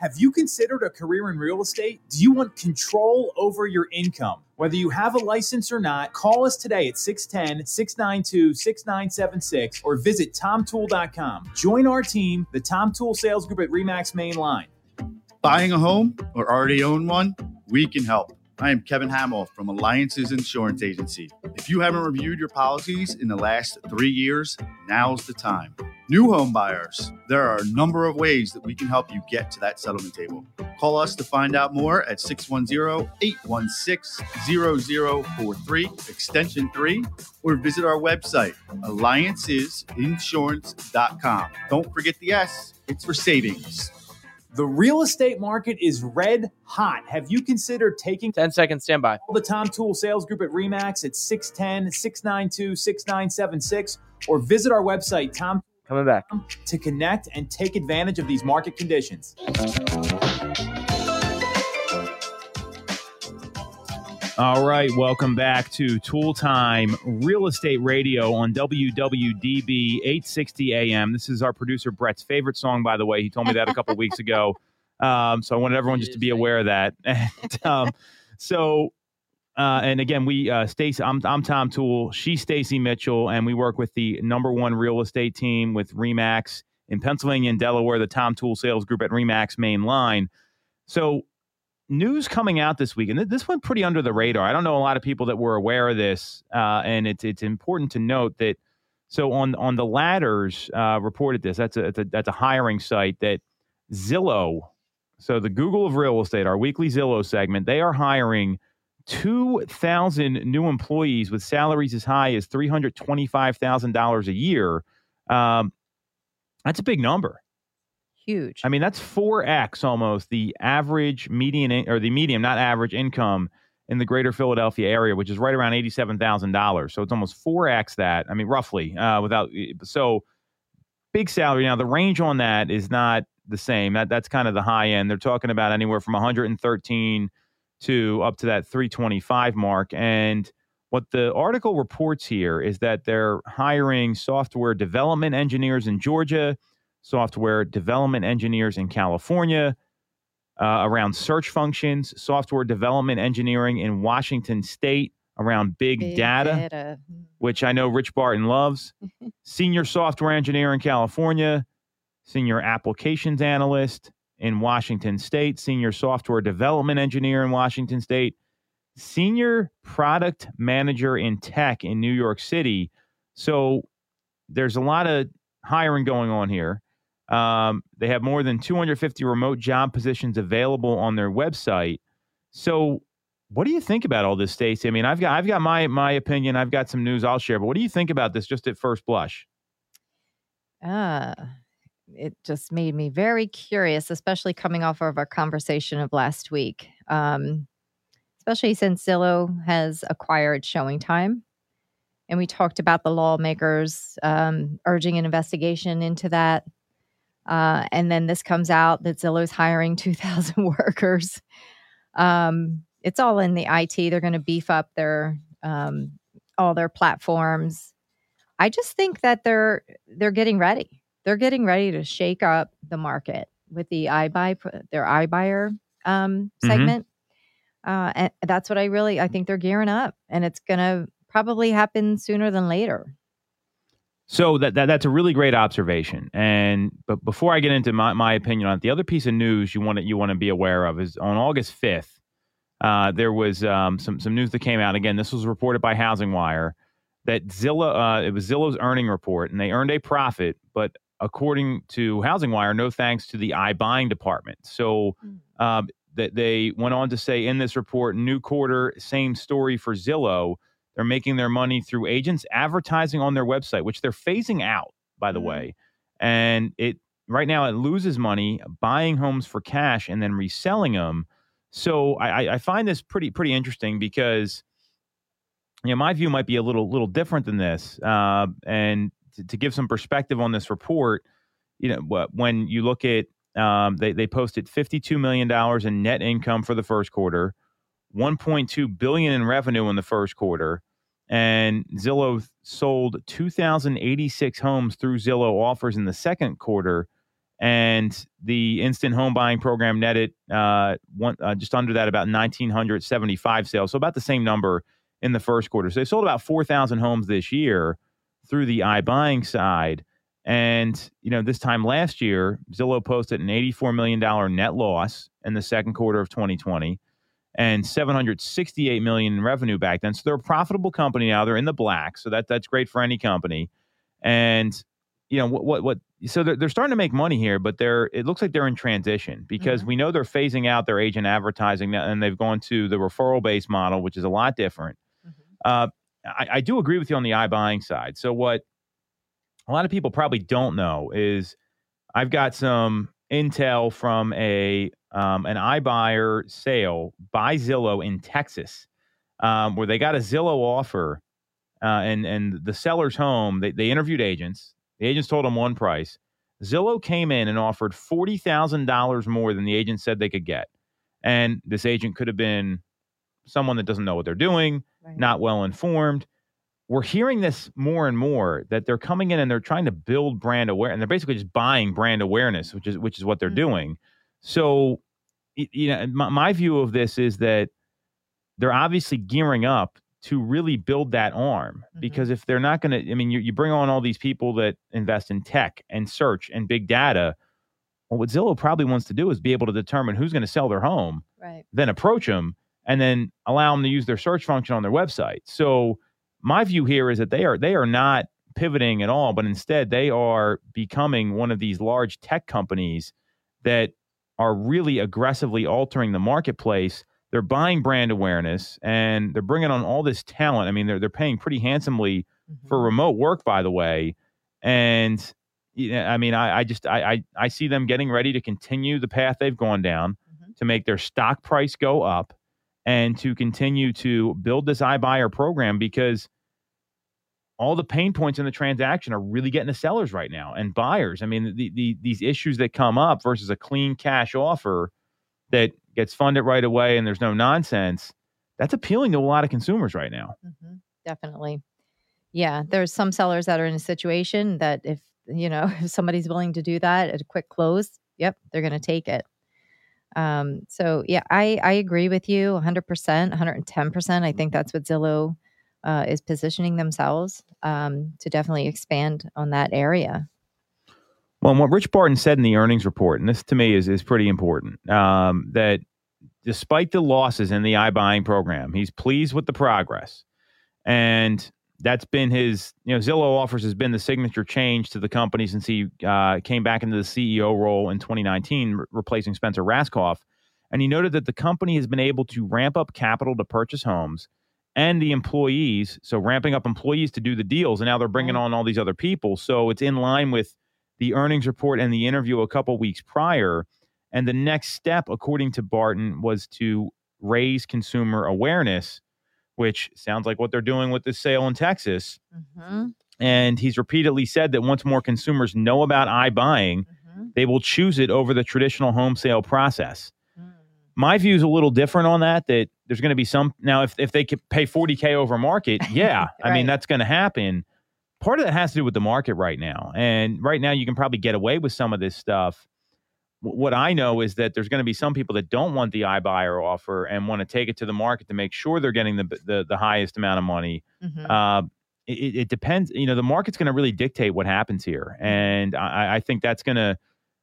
Have you considered a career in real estate? Do you want control over your income? Whether you have a license or not, call us today at 610 692 6976 or visit tomtool.com. Join our team, the Tom Toole Sales Group at REMAX Main Line. Buying a home or already own one? We can help. I am Kevin Hamill from Alliances Insurance Agency. If you haven't reviewed your policies in the last three years, now's the time. New home buyers, there are a number of ways that we can help you get to that settlement table. Call us to find out more at 610 816 0043, extension 3, or visit our website, alliancesinsurance.com. Don't forget the S, it's for savings. The real estate market is red hot. Have you considered taking 10 seconds standby. Call the Tom Toole Sales Group at REMAX at 610 692 6976 or visit our website, Tom, Coming back. to connect and take advantage of these market conditions. All right, welcome back to Tool Time Real Estate Radio on WWDB 860 AM. This is our producer Brett's favorite song, by the way. He told me that a couple weeks ago, um, so I wanted everyone just to be aware of that. And, um, so, uh, and again, we uh, Stacy, I'm I'm Tom Toole. She's Stacy Mitchell, and we work with the number one real estate team with Remax in Pennsylvania and Delaware, the Tom Toole Sales Group at Remax Main Line. So news coming out this week, and th- this went pretty under the radar. I don't know a lot of people that were aware of this, uh, and it's it's important to note that. So on on the ladders uh, reported this. That's a, a that's a hiring site that Zillow. So the Google of real estate, our weekly Zillow segment, they are hiring two thousand new employees with salaries as high as three hundred twenty five thousand dollars a year. Um, that's a big number. Huge. I mean, that's four x almost the average median in, or the median, not average income in the greater Philadelphia area, which is right around eighty-seven thousand dollars. So it's almost four x that. I mean, roughly, uh, without so big salary. Now the range on that is not the same. That that's kind of the high end. They're talking about anywhere from one hundred and thirteen to up to that three twenty-five mark. And what the article reports here is that they're hiring software development engineers in Georgia software development engineers in California, uh, around search functions, software development engineering in Washington State, around big, Big data, data. which I know Rich Barton loves, senior software engineer in California, senior applications analyst in Washington State, senior software development engineer in Washington State, senior product manager in tech in New York City. So there's a lot of hiring going on here. Um, they have more than 250 remote job positions available on their website. So, what do you think about all this, Stacey? I mean, I've got I've got my my opinion. I've got some news I'll share, but what do you think about this just at first blush? Ah, it just made me very curious, especially coming off of our conversation of last week. Um, especially since Zillow has acquired Showing Time, and we talked about the lawmakers um, urging an investigation into that. Uh, and then this comes out that Zillow's hiring 2,000 workers. Um, it's all in the IT. They're going to beef up their um, all their platforms. I just think that they're they're getting ready. They're getting ready to shake up the market with the iBuy their iBuyer um, Mhm. segment. Uh, and that's what I really I think they're gearing up, and it's going to probably happen sooner than later. So that, that that's a really great observation. And but before I get into my, my opinion on it, the other piece of news you want to you want to be aware of is on August fifth, uh, there was um, some some news that came out. Again, this was reported by Housing Wire. that Zillow, uh, it was Zillow's earning report, and they earned a profit, but according to Housing Wire, no thanks to the iBuying department. So um, that they went on to say in this report, new quarter, same story for Zillow. They're making their money through agents advertising on their website, which they're phasing out, by the Mhm. way. And it right now it loses money buying homes for cash and then reselling them. So I, I- I find this pretty pretty interesting because you know my view might be a little little different than this. Uh, and to, to give some perspective on this report, you know when you look at um, they they posted fifty two million dollars in net income for the first quarter, one point two billion in revenue in the first quarter, and Zillow sold two thousand eighty six homes through Zillow offers in the second quarter, and the instant home buying program netted uh, one uh, just under that about nineteen hundred seventy five sales, so about the same number in the first quarter. So they sold about four thousand homes this year through the iBuying side. And, you know, this time last year, Zillow posted an $84 million net loss in the second quarter of 2020 and 768 million in revenue back then. So they're a profitable company now. They're in the black. So that that's great for any company. And, you know, what what what so they're, they're starting to make money here, but they're it looks like they're in transition because we know they're phasing out their agent advertising now, and they've gone to the referral based model, which is a lot different. Uh, I, I do agree with you on the iBuying side. So what a lot of people probably don't know is I've got some intel from a um, an iBuyer sale by Zillow in Texas, um, where they got a Zillow offer, uh, and and the seller's home. They they interviewed agents. The agents told them one price. Zillow came in and offered forty thousand dollars more than the agent said they could get, and this agent could have been someone that doesn't know what they're doing, Right. not well informed. We're hearing this more and more that they're coming in and they're trying to build brand awareness, and they're basically just buying brand awareness, which is which is what they're Mhm. doing. So, you know, my, my view of this is that they're obviously gearing up to really build that arm Mhm. because if they're not going to, I mean, you, you bring on all these people that invest in tech and search and big data. Well, what Zillow probably wants to do is be able to determine who's going to sell their home Right. then approach them and then allow them to use their search function on their website. So my view here is that they are they are not pivoting at all, but instead they are becoming one of these large tech companies that are really aggressively altering the marketplace. They're buying brand awareness and they're bringing on all this talent. I mean, they're they're paying pretty handsomely for Mhm. remote work, by the way. And you know, I mean, I, I just I, I I see them getting ready to continue the path they've gone down Mhm. to make their stock price go up and to continue to build this iBuyer program because all the pain points in the transaction are really getting to sellers right now and buyers. I mean, the, the these issues that come up versus a clean cash offer that gets funded right away and there's no nonsense. That's appealing to a lot of consumers right now. hmm Definitely. Yeah. There's some sellers that are in a situation that if, you know, if somebody's willing to do that at a quick close, yep, they're going to take it. Um, so yeah, I, I agree with you 100%, 110%. I think that's what Zillow uh, is positioning themselves um, to definitely expand on that area. Well, what Rich Barton said in the earnings report, and this to me is is pretty important, um, that despite the losses in the iBuying program, he's pleased with the progress, and that's been his. You know, Zillow offers has been the signature change to the company since he uh, came back into the CEO role in 2019, re- replacing Spencer Rascoff. And he noted that the company has been able to ramp up capital to purchase homes and the employees. So ramping up employees to do the deals, and now they're bringing on all these other people. So it's in line with the earnings report and the interview a couple weeks prior. And the next step, according to Barton, was to raise consumer awareness, which sounds like what they're doing with this sale in Texas. Mm-hmm. And he's repeatedly said that once more consumers know about iBuying, Mm-hmm. they will choose it over the traditional home sale process. My view is a little different on that. That there's going to be some now if if they could pay 40k over market, yeah, I mean that's going to happen. Part of that has to do with the market right now, and right now you can probably get away with some of this stuff. Wh- What I know is that there's going to be some people that don't want the iBuyer offer and want to take it to the market to make sure they're getting the the, the highest amount of money. Mm-hmm. Uh, it, it depends. You know, the market's going to really dictate what happens here, and I, I think that's going to.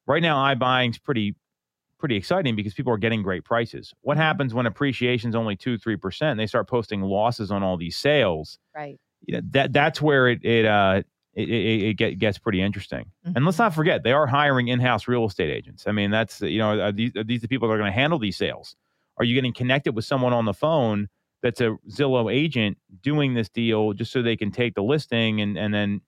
Right now, iBuying's pretty pretty exciting because people are getting great prices. What Mhm. happens when appreciation's only two three percent? They start posting losses on all these sales. Right. you know, that that's where it it uh it, it, it get, gets pretty interesting. And let's Mm-hmm. not forget they are hiring in-house real estate agents. I mean, that's you know are these are these the people that are going to handle these sales? Are you getting connected with someone on the phone that's a Zillow agent doing this deal just so they can take the listing and and then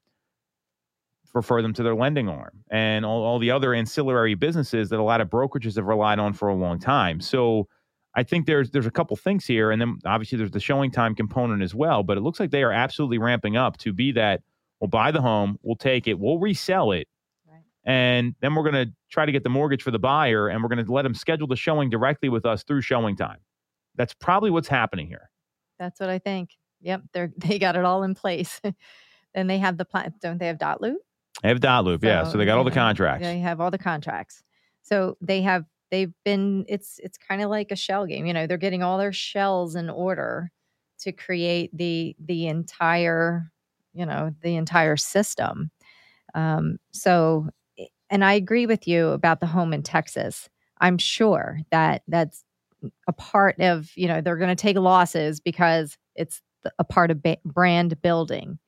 refer them to their lending arm and all, all the other ancillary businesses that a lot of brokerages have relied on for a long time. So I think there's there's a couple things here, and then obviously there's the showing time component as well. But it looks like they are absolutely ramping up to be that. We'll buy the home, we'll take it, we'll resell it, Right. and then we're going to try to get the mortgage for the buyer, and we're going to let them schedule the showing directly with us through showing time. That's probably what's happening here. That's what I think. Yep, they're they got it all in place. and they have the plan. Don't they have dot loop? They have dot loop, yeah. So they got all the yeah, contracts. They have all the contracts. So they have they've been it's it's kind of like a shell game. You know, they're getting all their shells in order to create the the entire, you know, the entire system. Um, so and I agree with you about the home in Texas. I'm sure that that's a part of, you know, they're going to take losses because it's a part of ba- brand building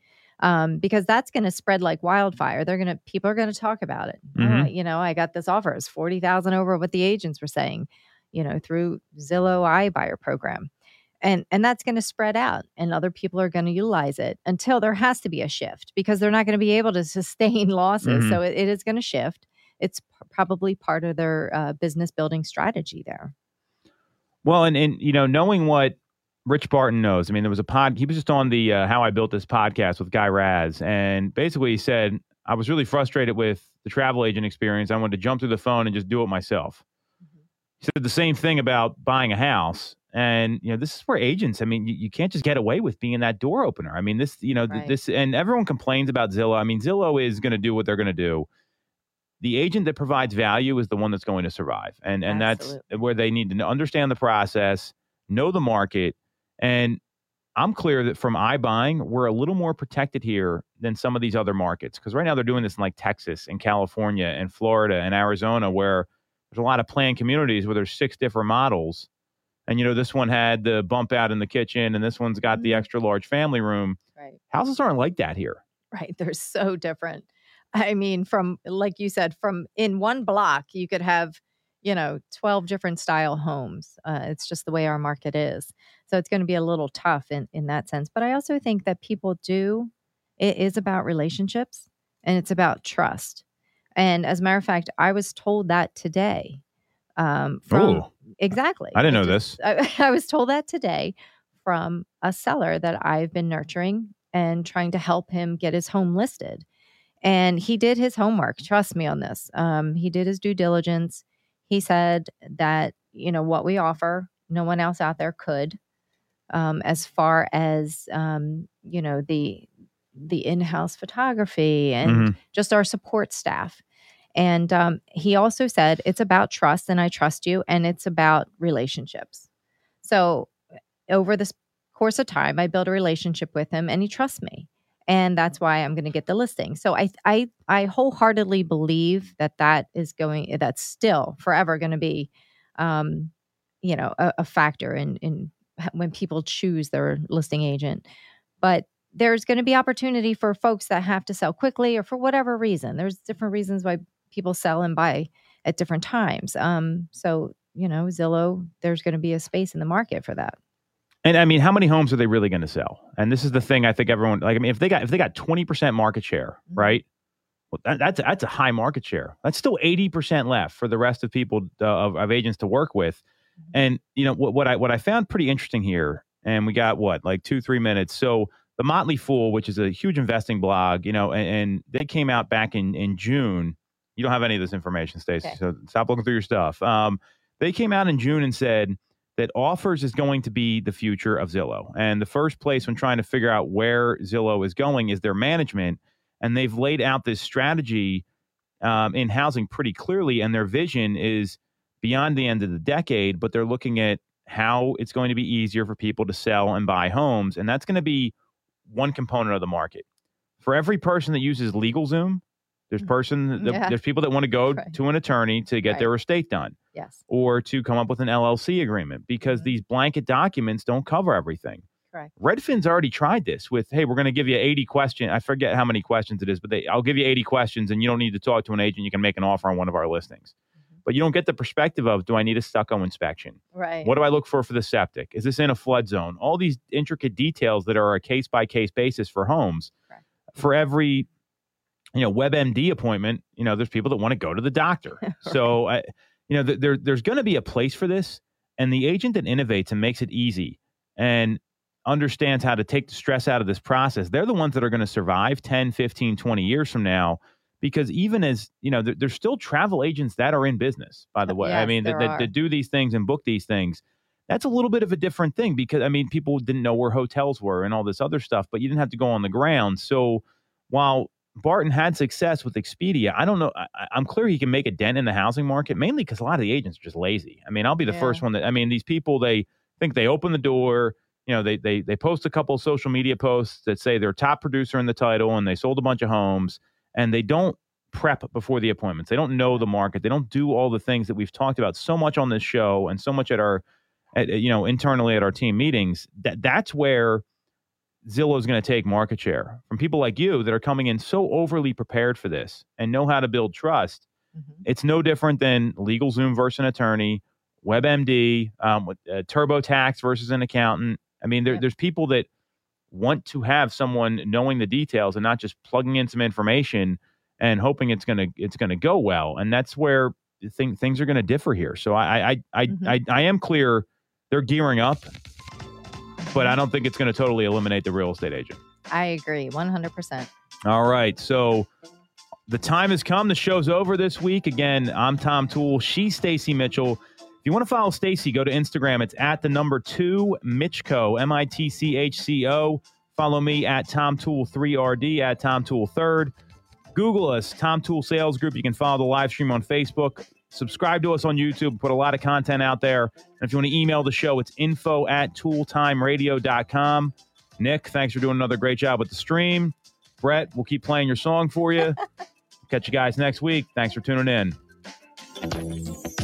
um, because that's going to spread like wildfire. They're going to people are going to talk about it. Oh, Mhm. you know, I got this offer. It's forty thousand over what the agents were saying. You know, through Zillow iBuyer program, and and that's going to spread out, and other people are going to utilize it until there has to be a shift because they're not going to be able to sustain losses. Mhm. So it, it is going to shift. It's p- probably part of their uh, business building strategy there. Well, and and you know, knowing what Rich Barton knows, I mean, there was a pod. He was just on the uh, How I Built This podcast with Guy Raz, and basically he said, "I was really frustrated with the travel agent experience. I wanted to jump through the phone and just do it myself." He said the same thing about buying a house, and you know, this is where agents. I mean, you, you can't just get away with being that door opener. I mean, this, you know, Right. this, and everyone complains about Zillow. I mean, Zillow is going to do what they're going to do. The agent that provides value is the one that's going to survive, and and that's where they need to understand the process, know the market, and I'm clear that from iBuying, we're a little more protected here than some of these other markets because right now they're doing this in like Texas and California and Florida and Arizona, where there's a lot of planned communities where there's six different models. And you know, this one had the bump out in the kitchen, and this one's got the Mhm. extra large family room. Right. Houses aren't like that here. Right. They're so different. I mean, from like you said, from in one block, you could have, you know, 12 different style homes. Uh, it's just the way our market is. So it's going to be a little tough in, in that sense. But I also think that people do, it is about relationships and it's about trust. And as a matter of fact, I was told that today. Um, from, Ooh. Exactly. I didn't know just- I, I was told that today from a seller that I've been nurturing and trying to help him get his home listed. And he did his homework. Trust me on this. Um, he did his due diligence. He said that, you know, what we offer, no one else out there could. Um, as far as um, you know, the the in-house photography and Mhm. just our support staff. And um, he also said it's about trust, and I trust you, and it's about relationships. So over this course of time, I built a relationship with him, and he trusts me, and that's why I'm going to get the listing. So I, I, I wholeheartedly believe that that is going, that's still forever going to be, um, you know, a, a factor in in when people choose their listing agent. But there's going to be opportunity for folks that have to sell quickly or for whatever reason. There's different reasons why people sell and buy at different times. Um, so you know, Zillow, there's going to be a space in the market for that. And I mean, how many homes are they really going to sell? And this is the thing I think everyone like. I mean, if they got if they got twenty percent market share, Mhm. right? Well, that, that's that's a high market share. That's still eighty percent left for the rest of people uh, of, of agents to work with. And you know what, what I what I found pretty interesting here, and we got what like two three minutes. So the Motley Fool, which is a huge investing blog, you know, and, and they came out back in in June. You don't have any of this information, Stacey. Okay. So stop looking through your stuff. Um, they came out in June and said that offers is going to be the future of Zillow. And the first place when trying to figure out where Zillow is going is their management. And they've laid out this strategy um, in housing pretty clearly. And their vision is beyond the end of the decade, but they're looking at how it's going to be easier for people to sell and buy homes. And that's going to be one component of the market. For every person that uses LegalZoom, there's person that, Yeah. there's people that want to go Right. to an attorney to get Right. their estate done Yes, or to come up with an LLC agreement because Mhm. these blanket documents don't cover everything. Correct. Redfin's already tried this with, hey, we're going to give you 80 questions. I forget how many questions it is, but they, I'll give you 80 questions and you don't need to talk to an agent. You can make an offer on one of our listings. Mm-hmm. But you don't get the perspective of, do I need a stucco inspection? Right. What do I look for for the septic? Is this in a flood zone? All these intricate details that are a case by case basis for homes. Correct. For every, you know, WebMD appointment, you know, there's people that want to go to the doctor. So, I, you know, th- there, there's going to be a place for this. And the agent that innovates and makes it easy and understands how to take the stress out of this process, they're the ones that are going to survive 10, 15, 20 years from now. Because even as, you know, there, there's still travel agents that are in business, by the uh, way. I mean, that, that do these things and book these things. That's a little bit of a different thing because, I mean, people didn't know where hotels were and all this other stuff, but you didn't have to go on the ground. So while Barton had success with Expedia, I don't know. I, I'm clear he can make a dent in the housing market, mainly because a lot of the agents are just lazy. I mean, I'll be the Yeah. first one that, I mean, these people, they think they open the door, you know, they, they, they post a couple of social media posts that say they're top producer in the title and they sold a bunch of homes and they don't prep before the appointments. They don't know the market. They don't do all the things that we've talked about so much on this show and so much at our, at, you know, internally at our team meetings. That that's where Zillow is going to take market share from people like you that are coming in so overly prepared for this and know how to build trust. Mhm. It's no different than LegalZoom versus an attorney, WebMD, um, with, uh, TurboTax versus an accountant. I mean, there, Yep. there's people that want to have someone knowing the details and not just plugging in some information and hoping it's gonna it's gonna go well. And that's where thing, things are going to differ here. So I I I, Mhm. I I am clear they're gearing up, but I don't think it's going to totally eliminate the real estate agent. I agree 100%. All right. So the time has come. The show's over this week. Again, I'm Tom Toole. She's Stacy Mitchell. If you want to follow Stacy, go to Instagram. It's at the number two Mitchco, M I T C H C O. Follow me at Tom Toole 3RD, at Tom Toole 3rd. Google us, Tom Toole Sales Group. You can follow the live stream on Facebook. Subscribe to us on YouTube. Put a lot of content out there. And if you want to email the show, it's info at tooltimeradio.com. Nick, thanks for doing another great job with the stream. Brett, we'll keep playing your song for you. Catch you guys next week. Thanks for tuning in.